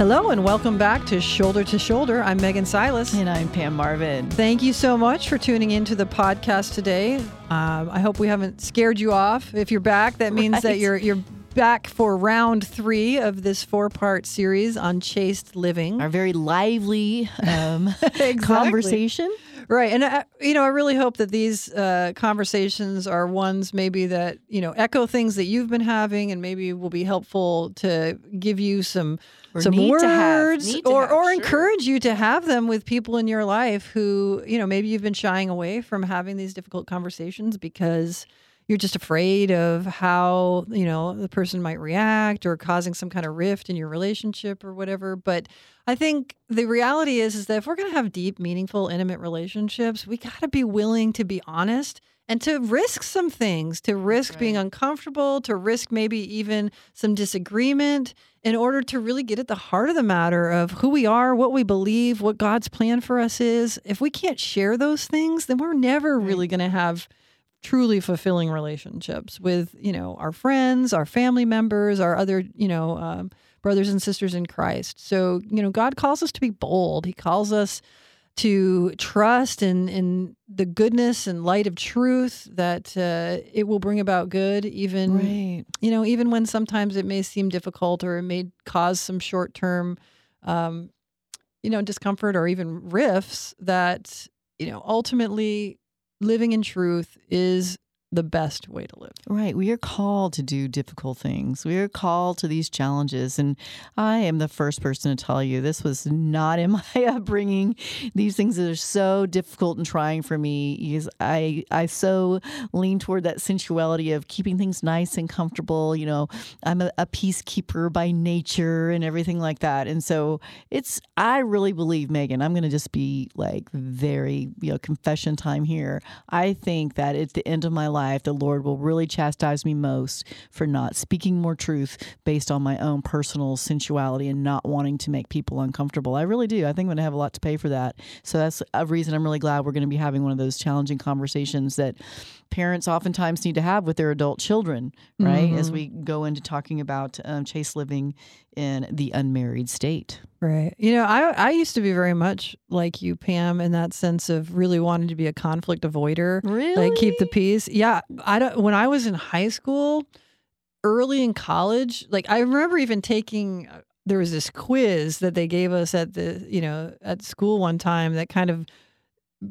Hello and welcome back to Shoulder to Shoulder. I'm Megan Silas. And I'm Pam Marvin. Thank you so much for tuning into the podcast today. Um, I hope we haven't scared you off. If you're back, that means Right. that you're you're back for round three of this four-part series on chaste living. Our very lively um, Exactly. conversation. Right. And, I, you know, I really hope that these uh, conversations are ones maybe that, you know, echo things that you've been having and maybe will be helpful to give you some Or some words to have. Or, have, or sure. encourage you to have them with people in your life who, you know, maybe you've been shying away from having these difficult conversations because you're just afraid of how, you know, the person might react or causing some kind of rift in your relationship or whatever. But I think the reality is is that if we're going to have deep, meaningful, intimate relationships, we got to be willing to be honest and to risk some things, to risk being uncomfortable, to risk maybe even some disagreement in order to really get at the heart of the matter of who we are, what we believe, what God's plan for us is. If we can't share those things, then we're never really going to have truly fulfilling relationships with you know our friends our family members our other you know um, brothers and sisters in christ so you know god calls us to be bold he calls us to trust in in the goodness and light of truth that uh, it will bring about good even Right. you know even when sometimes it may seem difficult or it may cause some short term um, you know discomfort or even rifts that you know ultimately living in truth is the best way to live Right. We are called to do difficult things. We are called to these challenges. And I am the first person to tell you this was not in my upbringing. These things are so difficult and trying for me I I so lean toward that sensuality of keeping things nice and comfortable. You know, I'm a, a peacekeeper by nature and everything like that. And so it's I really believe, Megan, I'm gonna just be like very, you know, confession time here. I think that at the end of my life, the Lord will really chastise me most for not speaking more truth based on my own personal sensuality and not wanting to make people uncomfortable. I really do. I think I'm going to have a lot to pay for that. So that's a reason I'm really glad we're going to be having one of those challenging conversations that parents oftentimes need to have with their adult children, right? As we go into talking about um, chaste living in the unmarried state. Right. You know, I I used to be very much like you, Pam, in that sense of really wanting to be a conflict avoider. Like keep the peace. Yeah. I don't when I was in high school, early in college, like I remember even taking uh, there was this quiz that they gave us at the, you know, at school one time that kind of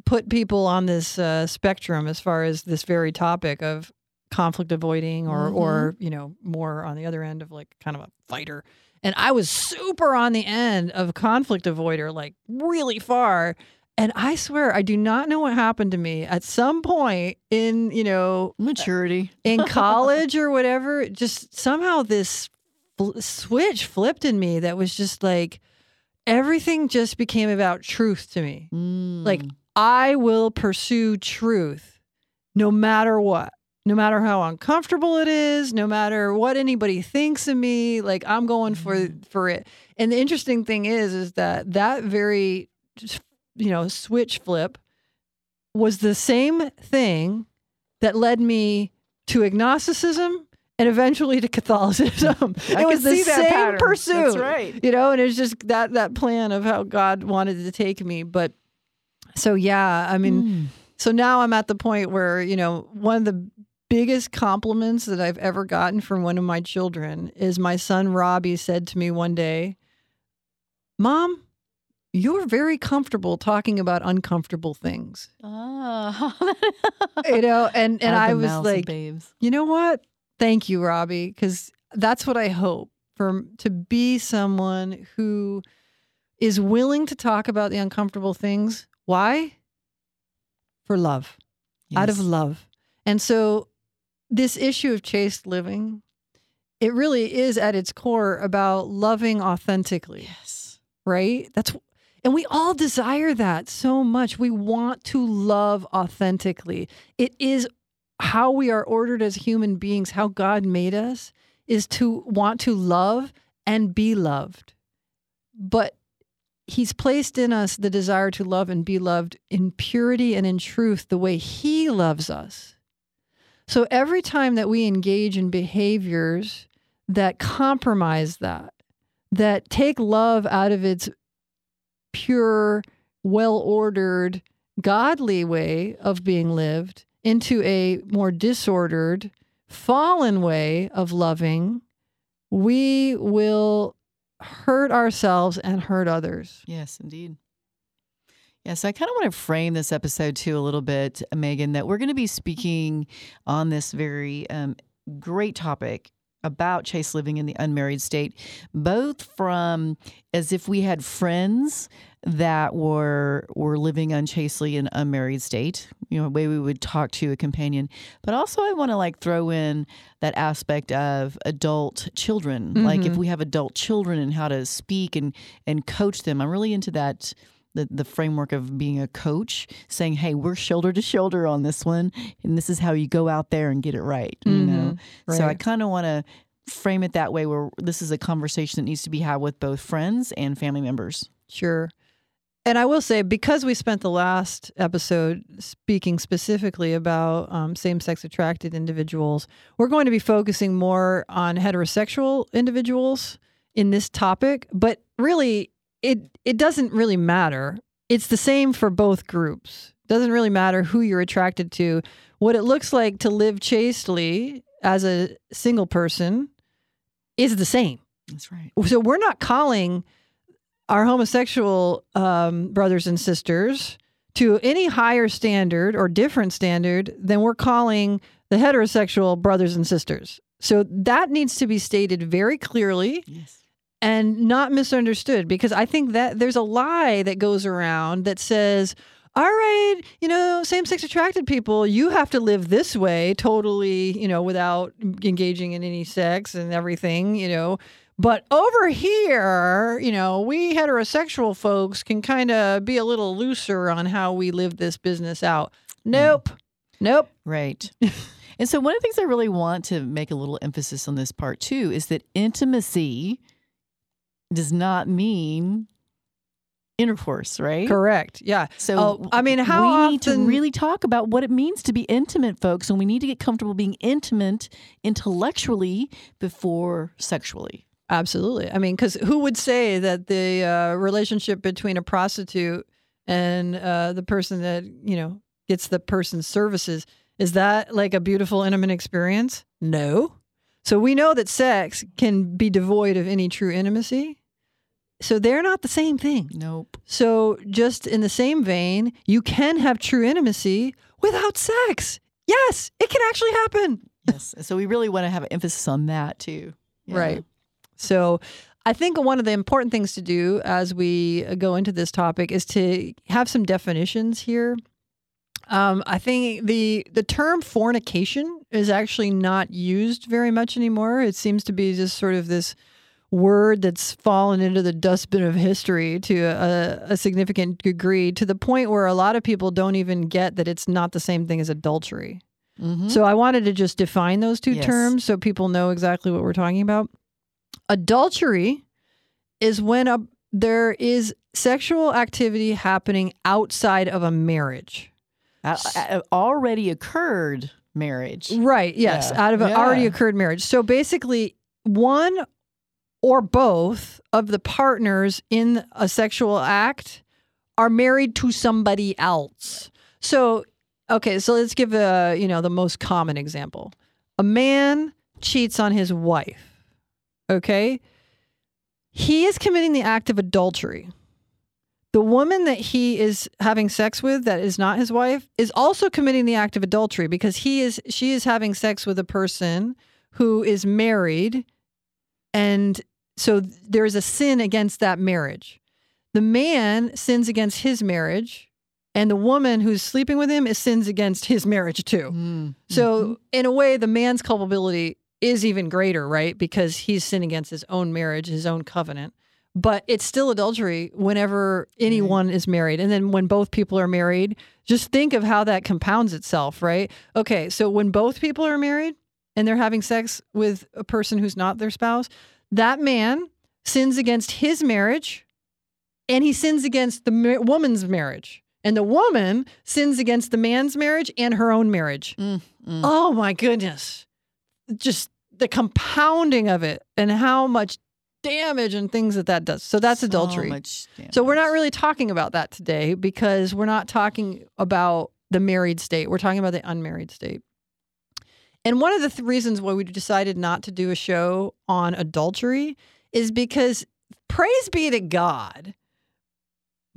put people on this uh, spectrum as far as this very topic of conflict avoiding or or you know more on the other end of like kind of a fighter. And i was super on the end of conflict avoider like really far. And i swear i do not know what happened to me. At some point in you know Maturity. in college or whatever just somehow this fl- switch flipped in me that was just like everything just became about truth to me. Like Mm. I will pursue truth no matter what. No matter how uncomfortable it is, no matter what anybody thinks of me, like I'm going for for it. And the interesting thing is is that that very you know, switch flip was the same thing that led me to agnosticism and eventually to Catholicism. It was the same pattern. pursuit. That's right. You know, and it's just that that plan of how God wanted to take me. But so yeah, I mean, Mm. so now I'm at the point where, you know, one of the biggest compliments that I've ever gotten from one of my children is my son Robbie said to me one day, Mom, you're very comfortable talking about uncomfortable things. Ah. You know, and, and I was like, you know what? Thank you, Robbie, because that's what I hope for to be someone who is willing to talk about the uncomfortable things. Why? For love, out of love. And so, this issue of chaste living, it really is at its core about loving authentically Yes. right? That's and we all desire that so much. We want to love authentically. It is how we are ordered as human beings, how God made us is to want to love and be loved. But he's placed in us the desire to love and be loved in purity and in truth the way he loves us. So every time that we engage in behaviors that compromise that, that take love out of its pure, well ordered, godly way of being lived into a more disordered, fallen way of loving, we will hurt ourselves and hurt others. Yes, indeed. Yeah, so I kind of want to frame this episode too a little bit, Megan, that we're going to be speaking on this very um, great topic about chaste living in the unmarried state, both from as if we had friends that were were living unchastely in unmarried state, you know, way we would talk to a companion. But also I want to like throw in that aspect of adult children. Mm-hmm. Like if we have adult children and how to speak and and coach them. I'm really into that the, the framework of being a coach, saying, "Hey, we're shoulder to shoulder on this one, and this is how you go out there and get it right." Mm-hmm. You know, right. so I kind of want to frame it that way, where this is a conversation that needs to be had with both friends and family members. Sure. And I will say, because we spent the last episode speaking specifically about um, same sex attracted individuals, we're going to be focusing more on heterosexual individuals in this topic. But really, it, it doesn't really matter. It's the same for both groups. Doesn't really matter who you're attracted to. What it looks like to live chastely as a single person is the same. That's right. So we're not calling our homosexual um, brothers and sisters to any higher standard or different standard than we're calling the heterosexual brothers and sisters. So that needs to be stated very clearly. Yes. And not misunderstood because I think that there's a lie that goes around that says, all right, you know, same sex attracted people, you have to live this way totally, you know, without engaging in any sex and everything, you know. But over here, you know, we heterosexual folks can kind of be a little looser on how we live this business out. Nope. Mm. Nope. Right. and so, one of the things I really want to make a little emphasis on this part too is that intimacy does not mean intercourse, right? Correct. Yeah. So oh, I mean, how we often... need to really talk about what it means to be intimate, folks, and we need to get comfortable being intimate intellectually before sexually. Absolutely. I mean, because who would say that the uh, relationship between a prostitute and uh, the person that, you know, gets the person's services, is that like a beautiful, intimate experience? No. So we know that sex can be devoid of any true intimacy. So they're not the same thing. Nope. So, just in the same vein, you can have true intimacy without sex. Yes, it can actually happen. Yes. So, we really want to have an emphasis on that too. Yeah. Right. So I think one of the important things to do as we go into this topic is to have some definitions here. Um, I think the the term fornication is actually not used very much anymore. It seems to be just sort of this word that's fallen into the dustbin of history to a, a, significant degree, to the point where a lot of people don't even get that it's not the same thing as adultery. Mm-hmm. So I wanted to just define those two yes. terms so people know exactly what we're talking about. Adultery is when a, there is sexual activity happening outside of a marriage. Uh, already occurred marriage. Right, yes, yeah. out of an yeah. already occurred marriage. So basically, one or both of the partners in a sexual act are married to somebody else. So, okay, so let's give a, you know, the most common example. A man cheats on his wife Okay. He is committing the act of adultery. The woman that he is having sex with that is not his wife is also committing the act of adultery because he is she is having sex with a person who is married and so there is a sin against that marriage. The man sins against his marriage and the woman who's sleeping with him is sins against his marriage too. Mm-hmm. So in a way the man's culpability is even greater, right? Because he's sinned against his own marriage, his own covenant. But it's still adultery whenever anyone right. is married. And then when both people are married, just think of how that compounds itself, right? Okay, so when both people are married and they're having sex with a person who's not their spouse, that man sins against his marriage and he sins against the ma- woman's marriage. And the woman sins against the man's marriage and her own marriage. Mm, mm. Oh my goodness just the compounding of it and how much damage and things that that does. So that's So adultery. So we're not really talking about that today because we're not talking about the married state. We're talking about the unmarried state. And one of the th- reasons why we decided not to do a show on adultery is because praise be to God,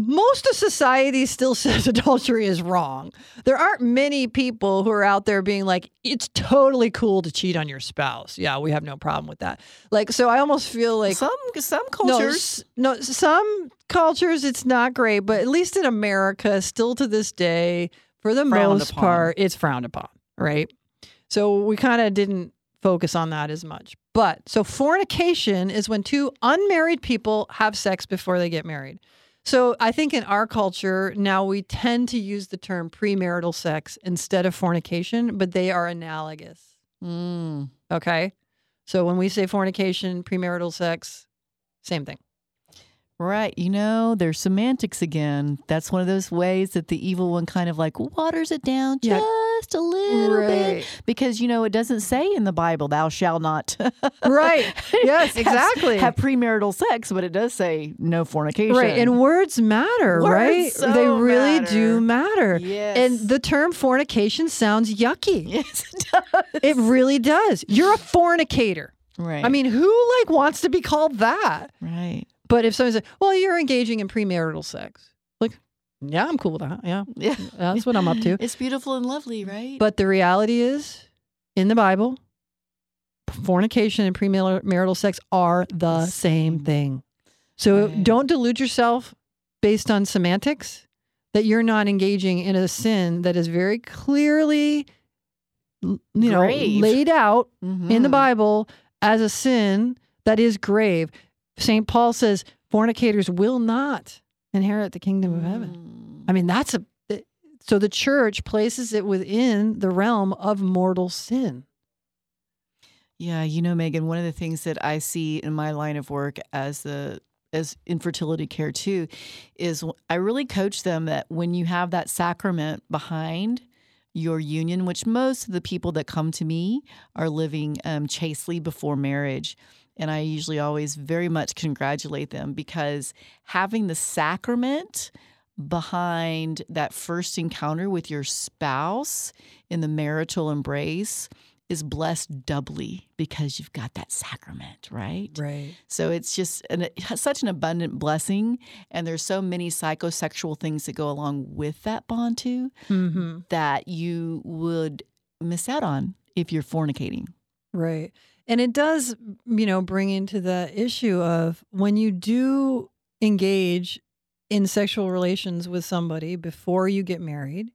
most of society still says adultery is wrong. There aren't many people who are out there being like, it's totally cool to cheat on your spouse. Yeah, we have no problem with that. Like, so I almost feel like some some cultures. s- No, some cultures it's not great, but at least in America, still to this day, for the Frowned most upon. part, it's frowned upon, right? So we kind of didn't focus on that as much. But so fornication is when two unmarried people have sex before they get married. So I think in our culture now we tend to use the term premarital sex instead of fornication, but they are analogous. Mm. Okay. So when we say fornication, premarital sex, same thing. Right. You know, there's semantics again. That's one of those ways that the evil one kind of like waters it down Yeah. just a little bit. Because, you know, it doesn't say in the Bible, thou shalt not. Right. Yes, have- exactly. Have premarital sex, but it does say no fornication. Right. And words matter, Words right? so they really matter. do matter. Yes. And the term fornication sounds yucky. yes, it does. It really does. You're a fornicator. right. I mean, who like wants to be called that? right. But if someone says, "Well, you're engaging in premarital sex," like, yeah, I'm cool with that. Yeah, Yeah. that's what I'm up to. It's beautiful and lovely, right? But the reality is, in the Bible, fornication and premarital sex are the same thing. So Right. don't delude yourself based on semantics that you're not engaging in a sin that is very clearly, you know, Grave. laid out in the Mhm. Bible as a sin that is grave. St. Paul says fornicators will not inherit the kingdom of heaven. Mm. I mean, that's a so the church places it within the realm of mortal sin. Yeah, you know, Megan, one of the things that I see in my line of work as the as infertility care too is I really coach them that when you have that sacrament behind your union, which most of the people that come to me are living um, chastely before marriage. And I usually always very much congratulate them because having the sacrament behind that first encounter with your spouse in the marital embrace is blessed doubly because you've got that sacrament, right? Right. So it's just an, such an abundant blessing. And there's so many psychosexual things that go along with that bond too Mm-hmm. that you would miss out on if you're fornicating. Right. And it does, you know, bring into the issue of when you do engage in sexual relations with somebody before you get married,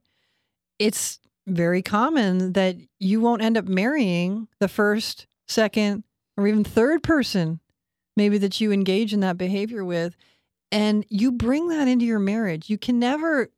it's very common that you won't end up marrying the first, second, or even third person, maybe that you engage in that behavior with. And you bring that into your marriage. You can never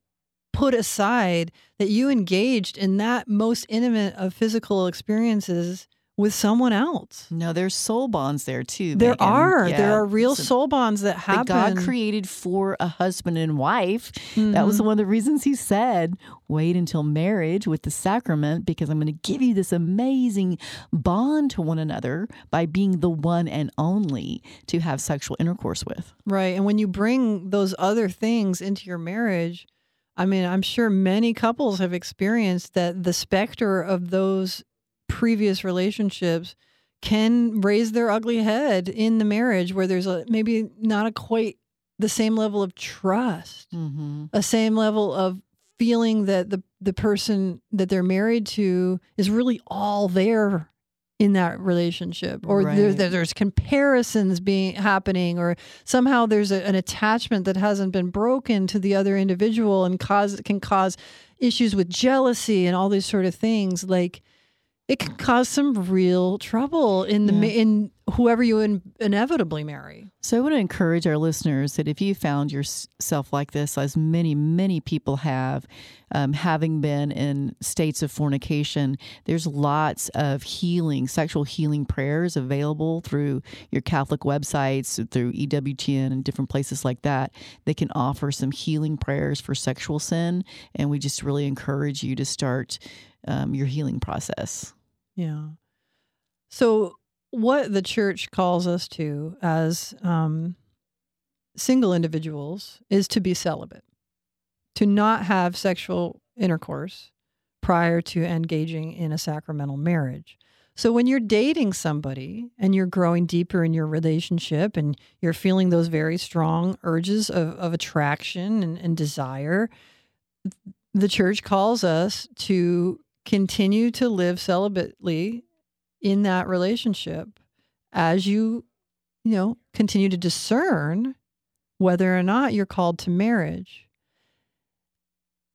put aside that you engaged in that most intimate of physical experiences with someone else. No, there's soul bonds there too. There Megan. are. Yeah. There are real So soul bonds that that. God created for a husband and wife. That was Mhm. one of the reasons he said, wait until marriage with the sacrament because I'm going to give you this amazing bond to one another by being the one and only to have sexual intercourse with. Right. And when you bring those other things into your marriage, I mean, I'm sure many couples have experienced that the specter of those previous relationships can raise their ugly head in the marriage where there's a maybe not a quite the same level of trust, Mm-hmm. a same level of feeling that the the person that they're married to is really all there in that relationship or there, Right. there- there's comparisons being happening or somehow there's a, an attachment that hasn't been broken to the other individual and cause can cause issues with jealousy and all these sort of things like it can cause some real trouble in the Yeah. in whoever you in, inevitably marry So I want to encourage our listeners that if you found yourself like this, as many, many people have, um, having been in states of fornication, there's lots of healing, sexual healing prayers available through your Catholic websites, through EWTN and different places like that. They can offer some healing prayers for sexual sin. And we just really encourage you to start um, your healing process. Yeah. So what the church calls us to as um, single individuals is to be celibate, to not have sexual intercourse prior to engaging in a sacramental marriage. So when you're dating somebody and you're growing deeper in your relationship and you're feeling those very strong urges of, of attraction and, and desire, the church calls us to continue to live celibately in that relationship as you, you know, continue to discern whether or not you're called to marriage.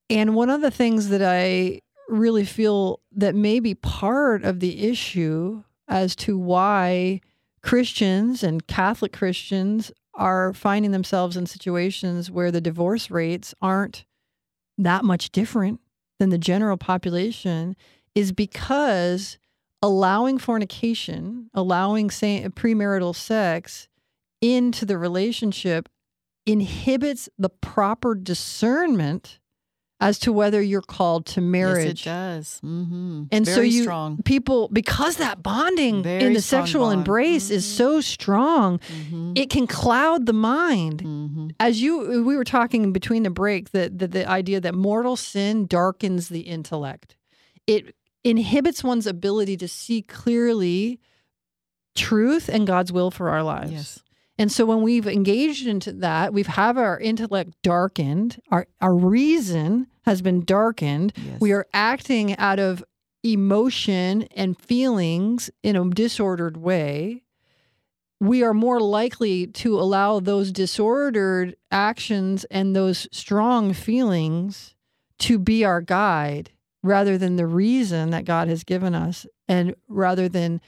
And one of the things that I really feel that may be part of the issue as to why Christians and Catholic Christians are finding themselves in situations where the divorce rates aren't that much different than the general population is because allowing fornication, allowing premarital sex into the relationship inhibits the proper discernment as to whether you're called to marriage. Yes, it does. Mm-hmm. And Very so you strong. people because that bonding Very in the sexual bond. embrace is Mhm. so strong, Mm-hmm. it can cloud the mind. Mm-hmm. As you we were talking between the break that the, the idea that mortal sin darkens the intellect. It inhibits one's ability to see clearly truth and God's will for our lives. Yes. And so when we've engaged into that, we've have our intellect darkened, our our reason has been darkened. Yes. We are acting out of emotion and feelings in a disordered way. We are more likely to allow those disordered actions and those strong feelings to be our guide rather than the reason that God has given us and rather than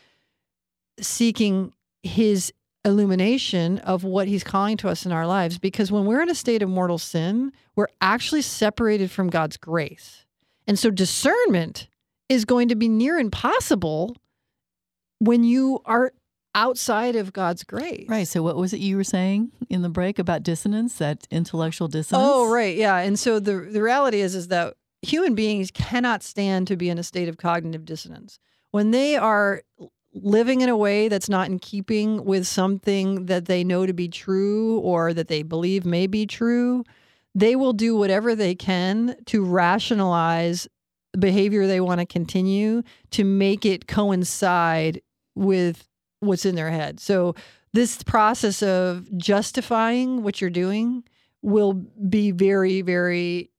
seeking his illumination of what he's calling to us in our lives because when we're in a state of mortal sin we're actually separated from God's grace and so discernment is going to be near impossible when you are outside of God's grace Right. So, what was it you were saying in the break about dissonance? That intellectual dissonance. Oh, right, yeah. And so the the reality is is that human beings cannot stand to be in a state of cognitive dissonance when they are living in a way that's not in keeping with something that they know to be true or that they believe may be true. They will do whatever they can to rationalize the behavior they want to continue to make it coincide with what's in their head. So this process of justifying what you're doing will be very, very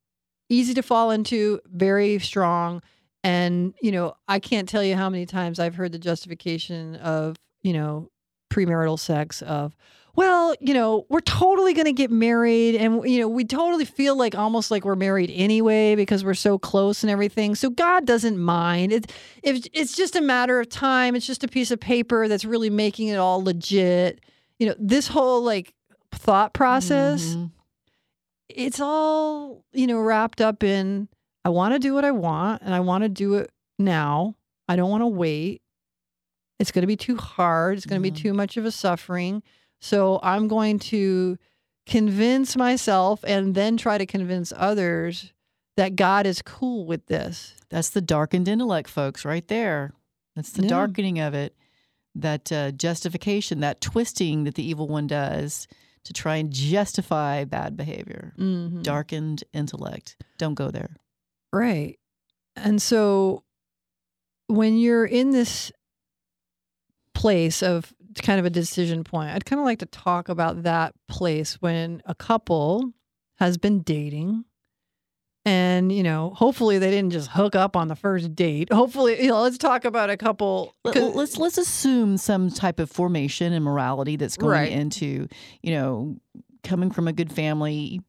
easy to fall into, very strong. And, you know, I can't tell you how many times I've heard the justification of, you know, premarital sex of, well, you know, we're totally going to get married and, you know, we totally feel like almost like we're married anyway because we're so close and everything. So God doesn't mind. It, it, it's just a matter of time. It's just a piece of paper that's really making it all legit. You know, this whole like thought process Mhm. it's all you know wrapped up in i want to do what i want and i want to do it now i don't want to wait it's going to be too hard it's going to be too much of a suffering so i'm going to convince myself and then try to convince others that god is cool with this That's the darkened intellect, folks, right there. That's the Yeah. darkening of it. That uh, justification, that twisting that the evil one does to try and justify bad behavior. Mhm. Darkened intellect. Don't go there. Right. And so when you're in this place of kind of a decision point, I'd kind of like to talk about that place when a couple has been dating and, you know, hopefully they didn't just hook up on the first date. Hopefully, you know, let's talk about a couple. Let's let's assume some type of formation and morality that's going Right. into, you know, coming from a good family,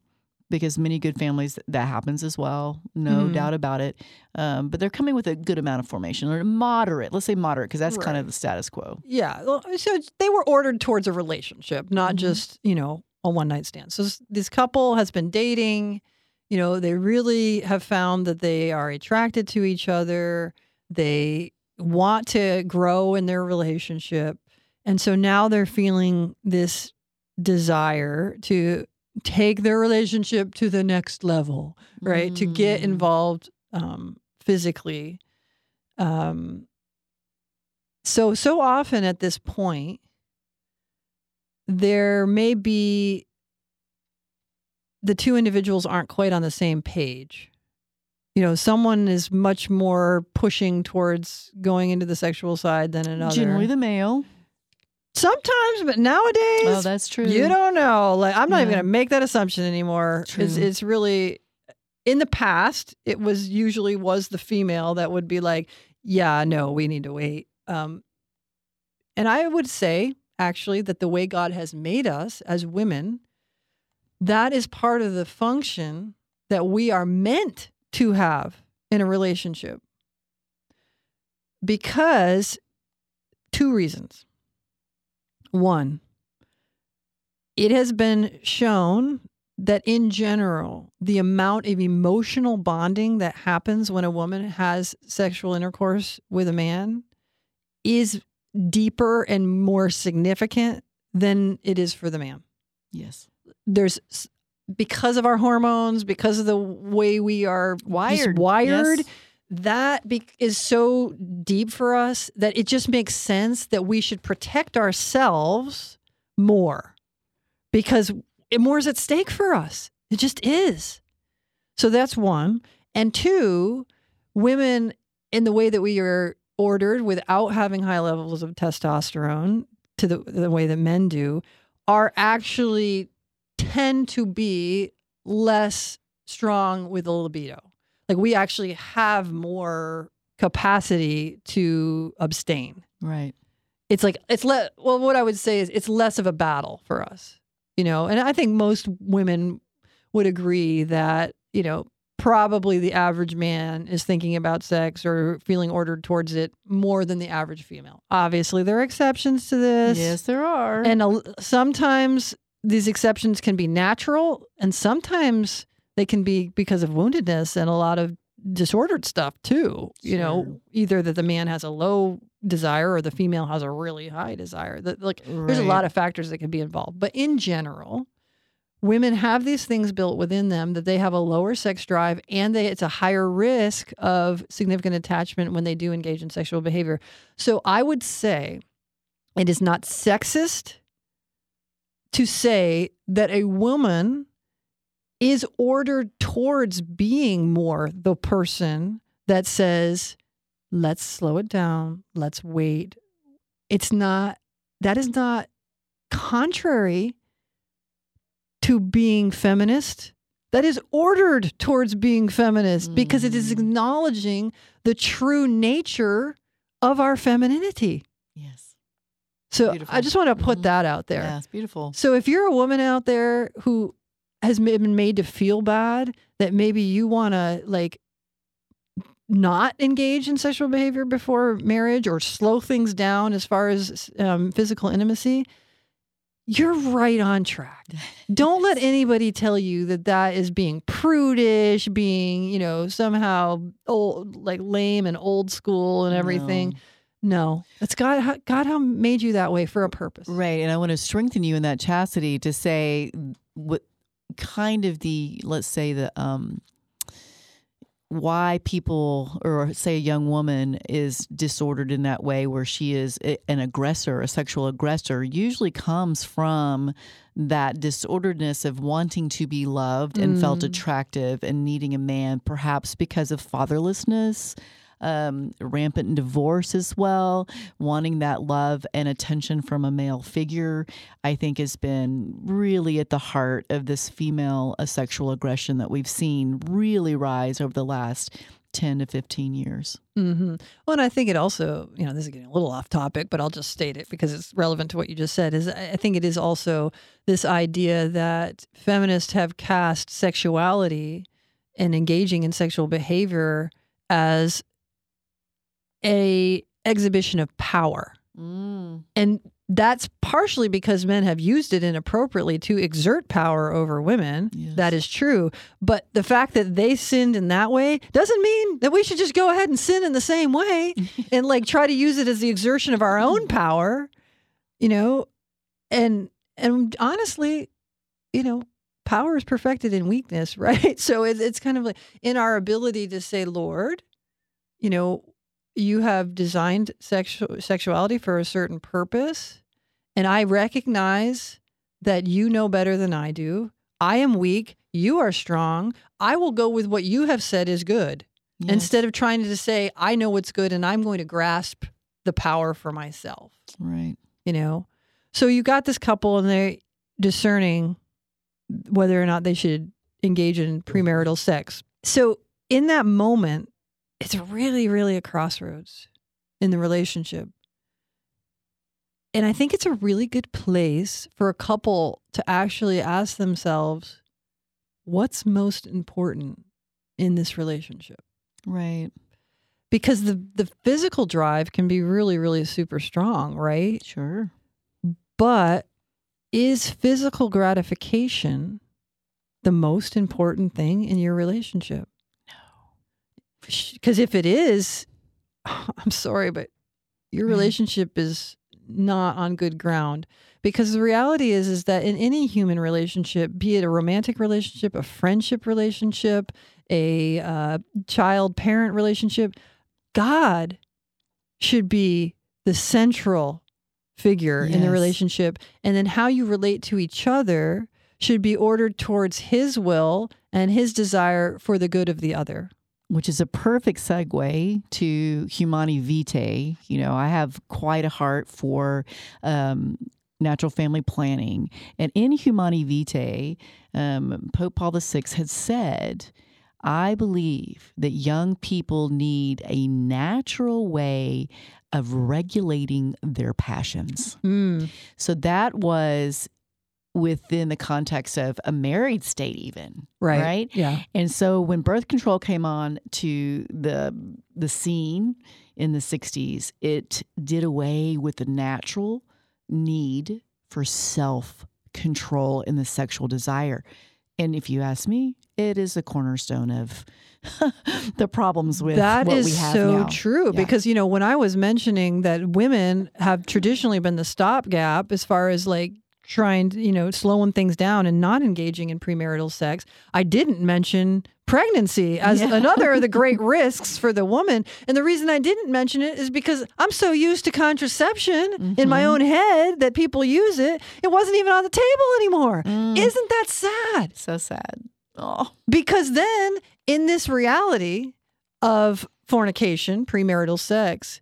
because many good families that happens as well, no Mhm. doubt about it. Um, but they're coming with a good amount of formation or moderate. Let's say moderate, because that's kind of the status quo. Yeah. well, So they were ordered towards a relationship, not Mhm. just, you know, a one night stand. So this couple has been dating. You know, they really have found that they are attracted to each other. They want to grow in their relationship. And so now they're feeling this desire to take their relationship to the next level, right? To get Mm. involved um, physically. Um, So, so often at this point, there may be the two individuals aren't quite on the same page. You know, someone is much more pushing towards going into the sexual side than another. Generally, the male. Sometimes, but nowadays, Oh, that's true. you don't know. Like, I'm not even going to make that assumption anymore. It's, it's really, in the past, it was usually was the female that would be like, yeah, no, we need to wait. Um, and I would say actually that the way God has made us as women, that is part of the function that we are meant to have in a relationship. Because two reasons. One, it has been shown that in general, the amount of emotional bonding that happens when a woman has sexual intercourse with a man is deeper and more significant than it is for the man. Yes. There's because of our hormones, because of the way we are Wired. wired Yes. That be- is so deep for us that it just makes sense that we should protect ourselves more because more is at stake for us. It just is. So that's one. And two, women in the way that we are ordered without having high levels of testosterone to the, the way that men do are actually tend to be less strong with a libido. Like we actually have more capacity to abstain. Right. It's like it's le- well what I would say is it's less of a battle for us. You know, and I think most women would agree that, you know, probably the average man is thinking about sex or feeling ordered towards it more than the average female. Obviously, there are exceptions to this. Yes, there are. And a, sometimes these exceptions can be natural, and sometimes they can be because of woundedness and a lot of disordered stuff too. You Sure. know, either that the man has a low desire or the female has a really high desire. That like there's a lot of factors that can be involved. But in general, women have these things built within them that they have a lower sex drive and they it's a higher risk of significant attachment when they do engage in sexual behavior. So I would say it is not sexist to say that a woman is ordered towards being more the person that says, let's slow it down, let's wait. It's not, that is not contrary to being feminist. That is ordered towards being feminist because it is Mm. acknowledging the true nature of our femininity. yes. So Beautiful. I just want to put Mhm. that out there. Yeah, it's beautiful. So if you're a woman out there who has been made to feel bad, that maybe you want to like not engage in sexual behavior before marriage or slow things down as far as um, physical intimacy, you're right on track. Don't let anybody tell you that that is being prudish, being, you know, somehow old, like lame and old school and everything. No, it's God. God how made you that way for a purpose. Right. And I want to strengthen you in that chastity to say what kind of the, let's say, the, um, why people or say a young woman is disordered in that way where she is an aggressor a sexual aggressor usually comes from that disorderedness of wanting to be loved and felt Mm. attractive and needing a man perhaps because of fatherlessness um, rampant in divorce as well, wanting that love and attention from a male figure, I think has been really at the heart of this female sexual aggression that we've seen really rise over the last 10 to 15 years. hmm Well, and I think it also, you know, this is getting a little off topic, but I'll just state it because it's relevant to what you just said. Is I think it is also this idea that feminists have cast sexuality and engaging in sexual behavior as a exhibition of power. Mm. And that's partially because men have used it inappropriately to exert power over women. Yes. That is true. But the fact that they sinned in that way doesn't mean that we should just go ahead and sin in the same way and like try to use it as the exertion of our own power, you know? And and honestly, you know, power is perfected in weakness, right? So it's it's kind of like in our ability to say, Lord, you know, you have designed sexual sexuality for a certain purpose, and I recognize that you know better than I do. I am weak. You are strong. I will go with what you have said is good Yes. instead of trying to say, I know what's good and I'm going to grasp the power for myself, right. you know? So you got this couple and they're discerning whether or not they should engage in premarital sex. So in that moment, it's really, really a crossroads in the relationship. And I think it's a really good place for a couple to actually ask themselves, what's most important in this relationship? Right. Because the, the physical drive can be really, really super strong, right? Sure. But is physical gratification the most important thing in your relationship? Because if it is, I'm sorry, but your relationship is not on good ground. Because the reality is, is that in any human relationship, be it a romantic relationship, a friendship relationship, a uh, child-parent relationship, God should be the central figure in the relationship, and then how you relate to each other should be ordered towards His will and His desire for the good of the other. Which is a perfect segue to Humanae Vitae. You know, I have quite a heart for um, natural family planning. And in Humanae Vitae, um, Pope Paul VI had said, I believe that young people need a natural way of regulating their passions. Mm. So that was within the context of a married state, even. Right. Right. Yeah. And so when birth control came on to the the scene in the 60s, it did away with the natural need for self control in the sexual desire. And if you ask me, it is a cornerstone of the problems with That what is we have That is so now. true Yeah. because you know when I was mentioning that women have traditionally been the stopgap as far as like trying to, you know slowing things down and not engaging in premarital sex I didn't mention pregnancy as Yeah. another of the great risks for the woman and the reason I didn't mention it is because I'm so used to contraception in my Mhm. own head that people use it it wasn't even on the table anymore Mm, isn't that sad so sad. Oh, because then, in this reality of fornication, premarital sex,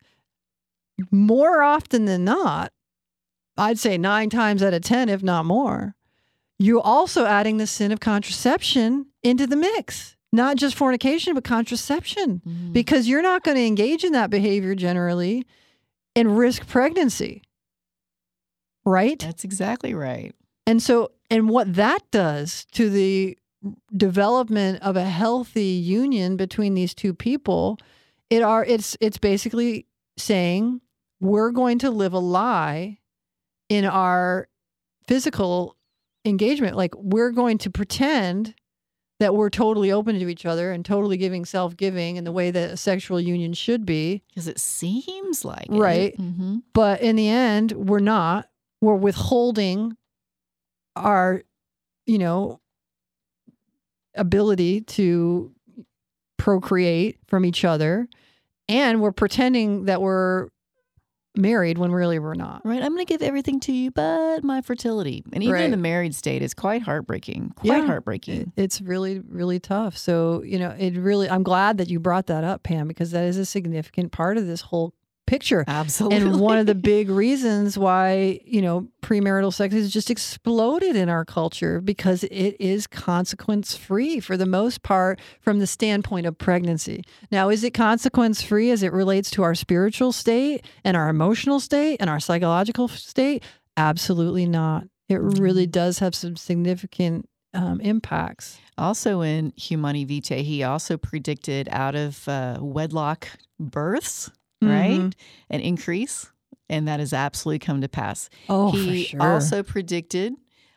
more often than not, I'd say nine times out of 10, if not more, you're also adding the sin of contraception into the mix. Not just fornication, but contraception, mm. because you're not going to engage in that behavior generally and risk pregnancy. Right? that's exactly right. And so, and what that does to the development of a healthy union between these two people, it are it's it's basically saying we're going to live a lie in our physical engagement. Like we're going to pretend that we're totally open to each other and totally giving self-giving in the way that a sexual union should be. Because it seems like it. Right. Mhm. But in the end, we're not. We're withholding our, you know, ability to procreate from each other. And we're pretending that we're married when really we're not. Right. I'm going to give everything to you, but my fertility. And even in the married state is quite heartbreaking. Quite Yeah. heartbreaking. It's really, really tough. So, you know, it really, I'm glad that you brought that up, Pam, because that is a significant part of this whole picture. Absolutely. And one of the big reasons why, you know, premarital sex has just exploded in our culture because it is consequence free for the most part from the standpoint of pregnancy. Now, is it consequence free as it relates to our spiritual state and our emotional state and our psychological state? Absolutely not. It really does have some significant um, impacts. also in Humanae Vitae, he also predicted out of uh, wedlock births, right? Mhm. An increase. And that has absolutely come to pass. Oh, he sure. also predicted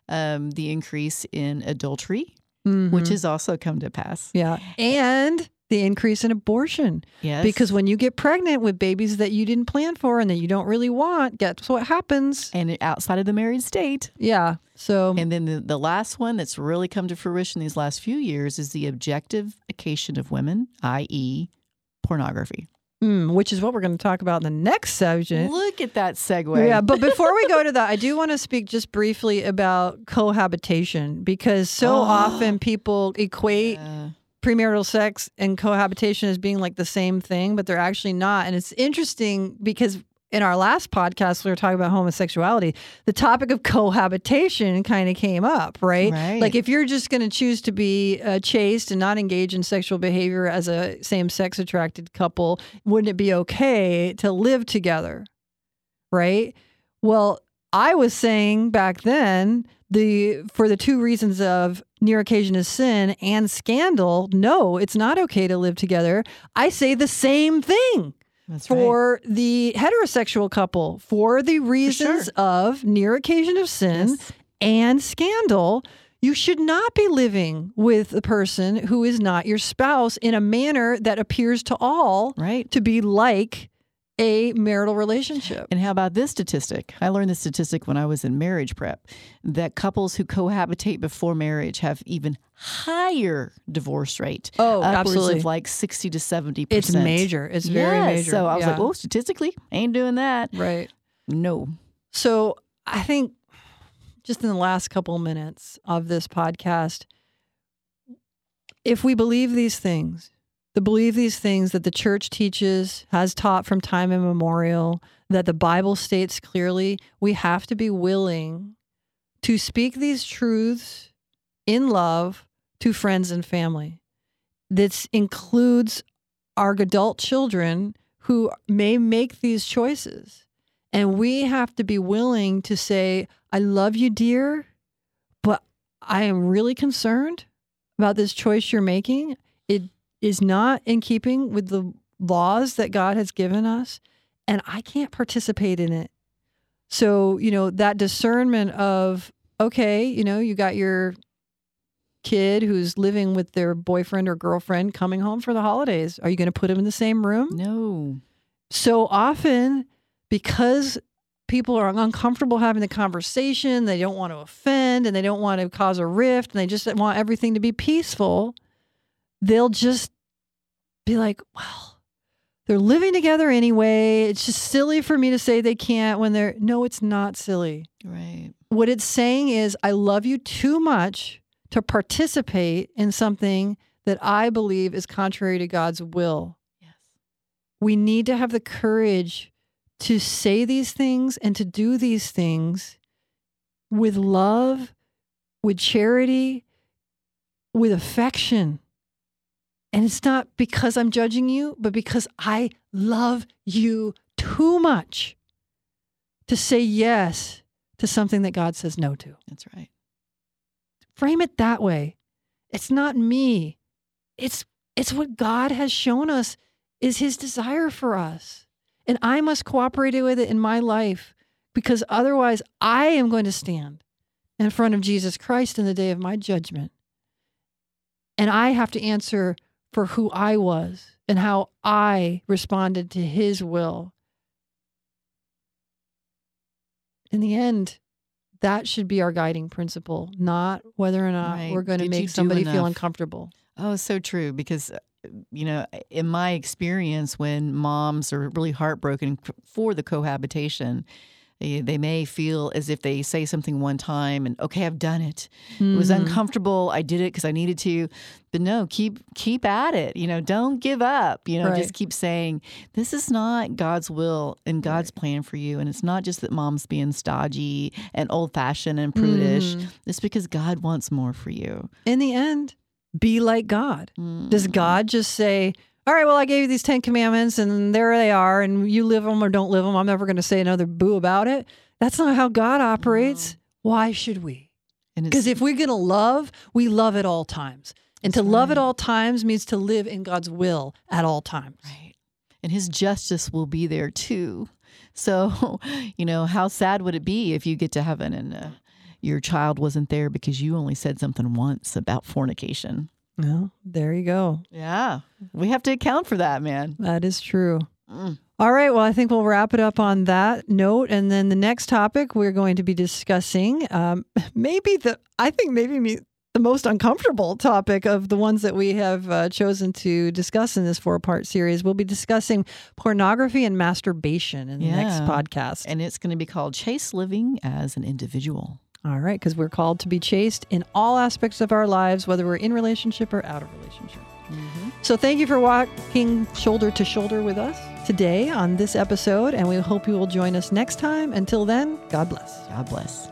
um, the increase in adultery, which Mhm. has also come to pass. yeah, and the increase in abortion. Yes. Because when you get pregnant with babies that you didn't plan for and that you don't really want, guess what happens? and outside of the married state, Yeah. So And then the, the last one that's really come to fruition these last few years is the objectification of women, i.e., pornography. Mm, which is what we're going to talk about in the next subject. Look at that segue. Yeah, but before we go to that, I do want to speak just briefly about cohabitation because so Oh. often people equate Yeah. premarital sex and cohabitation as being like the same thing, but they're actually not. And it's interesting because in our last podcast, we were talking about homosexuality. The topic of cohabitation kind of came up, right? Right. Like if you're just going to choose to be uh, chaste and not engage in sexual behavior as a same sex attracted couple, wouldn't it be okay to live together? Right? Well, I was saying back then the for the two reasons of near occasion of sin and scandal, no, it's not okay to live together. I say the same thing That's right. for the heterosexual couple for the reasons of near occasion of sin Yes. and scandal. You should not be living with the person who is not your spouse in a manner that appears to all Right. to be like a marital relationship. And how about this statistic? I learned this statistic when I was in marriage prep that couples who cohabitate before marriage have even higher divorce rate. Oh, absolutely. of like 60 to 70%. It's major. It's very major. So I was like, Yeah. oh, statistically, ain't doing that. right. No. So I think just in the last couple minutes of this podcast, if we believe these things, to believe these things that the church teaches, has taught from time immemorial, that the Bible states clearly, we have to be willing to speak these truths in love to friends and family. This includes our adult children who may make these choices. And we have to be willing to say, I love you, dear, but I am really concerned about this choice you're making. It is not in keeping with the laws that God has given us, and I can't participate in it. So, you know, that discernment of, okay, you know, you got your kid who's living with their boyfriend or girlfriend coming home for the holidays. Are you going to put them in the same room? No. so often because people are uncomfortable having the conversation they don't want to offend and they don't want to cause a rift and they just want everything to be peaceful they'll just be like well they're living together anyway it's just silly for me to say they can't when they're no it's not silly Right. what it's saying is i love you too much to participate in something that i believe is contrary to god's will Yes. we need to have the courage to say these things and to do these things with love, with charity, with affection. And it's not because I'm judging you, but because I love you too much to say yes to something that God says no to. That's right. Frame it that way. It's not me. It's it's what God has shown us is his desire for us. And I must cooperate with it in my life because otherwise I am going to stand in front of Jesus Christ in the day of my judgment. And I have to answer for who I was and how I responded to his will. In the end, that should be our guiding principle, not whether or not Right. we're going to Did make somebody feel uncomfortable. Oh, so true. Because, uh, you know, in my experience, when moms are really heartbroken for the cohabitation, they may feel as if they say something one time and okay, I've done it. It was Mhm. uncomfortable. I did it because I needed to. But no, keep keep at it. You know, don't give up. You know, Right. just keep saying this is not God's will and God's plan for you. And it's not just that mom's being stodgy and old fashioned and prudish. Mhm. It's because God wants more for you. In the end, be like God. Does Mm. God just say, all right, well, I gave you these 10 commandments and there they are, and you live them or don't live them. I'm never going to say another boo about it. That's not how God operates. Why should we? Because if we're going to love, we love at all times. And to love at all times means to live in God's will at all times. Right. And his justice will be there too. So, you know, how sad would it be if you get to heaven and uh, your child wasn't there because you only said something once about fornication? Well, there you go. Yeah. We have to account for that, man. That is true. Mm. All right. Well, I think we'll wrap it up on that note. And then the next topic we're going to be discussing, um, maybe the, I think maybe me, the most uncomfortable topic of the ones that we have uh, chosen to discuss in this four part series. We'll be discussing pornography and masturbation in the next podcast. And it's going to be called Chaste Living as an Individual. All right, because we're called to be chaste in all aspects of our lives, whether we're in relationship or out of relationship. Mm-hmm. So thank you for walking shoulder to shoulder with us today on this episode, and we hope you will join us next time. Until then, God bless. God bless.